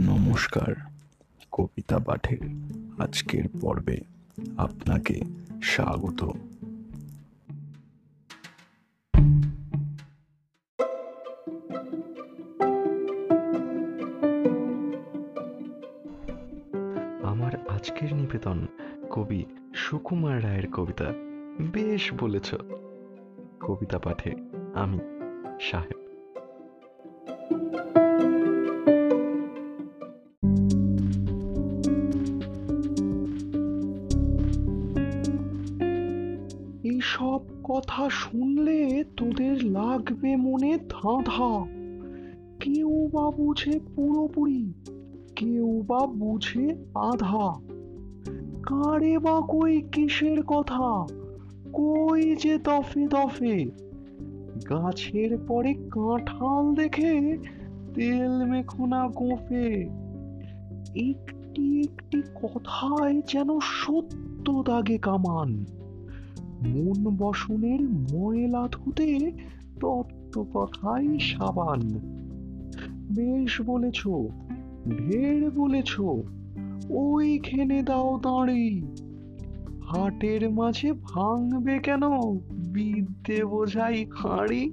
নমস্কার, কবিতা পাঠের আজকের পর্বে আপনাকে স্বাগত। আমার আজকের নিবেদন কবি সুকুমার রায়ের কবিতা। বেশ বলেছ। কবিতা পাঠে আমি সাহেব। এইসব কথা শুনলে তোদের লাগবে মনে ধাঁধা। কেউ বা বুঝে পুরোপুরি, কেউ বা বুঝে আধা। কারে বা কই কিসের কথা, কই যে দফে দফে। গাছের পরে কাঁঠাল দেখে তেল মেখোনা গোফে। একটি একটি কথায় যেন সত্য দাগে কামান। মন বসনের ময়লা ধুতে তত্ত্ব কথাই সাবান। বেশ বলেছ ঢের বলেছ, ওইখানে দাও দাঁড়ি। হাটের মাঝে ভাঙবে কেন, বিদ্যে বোঝাই হাঁড়ি।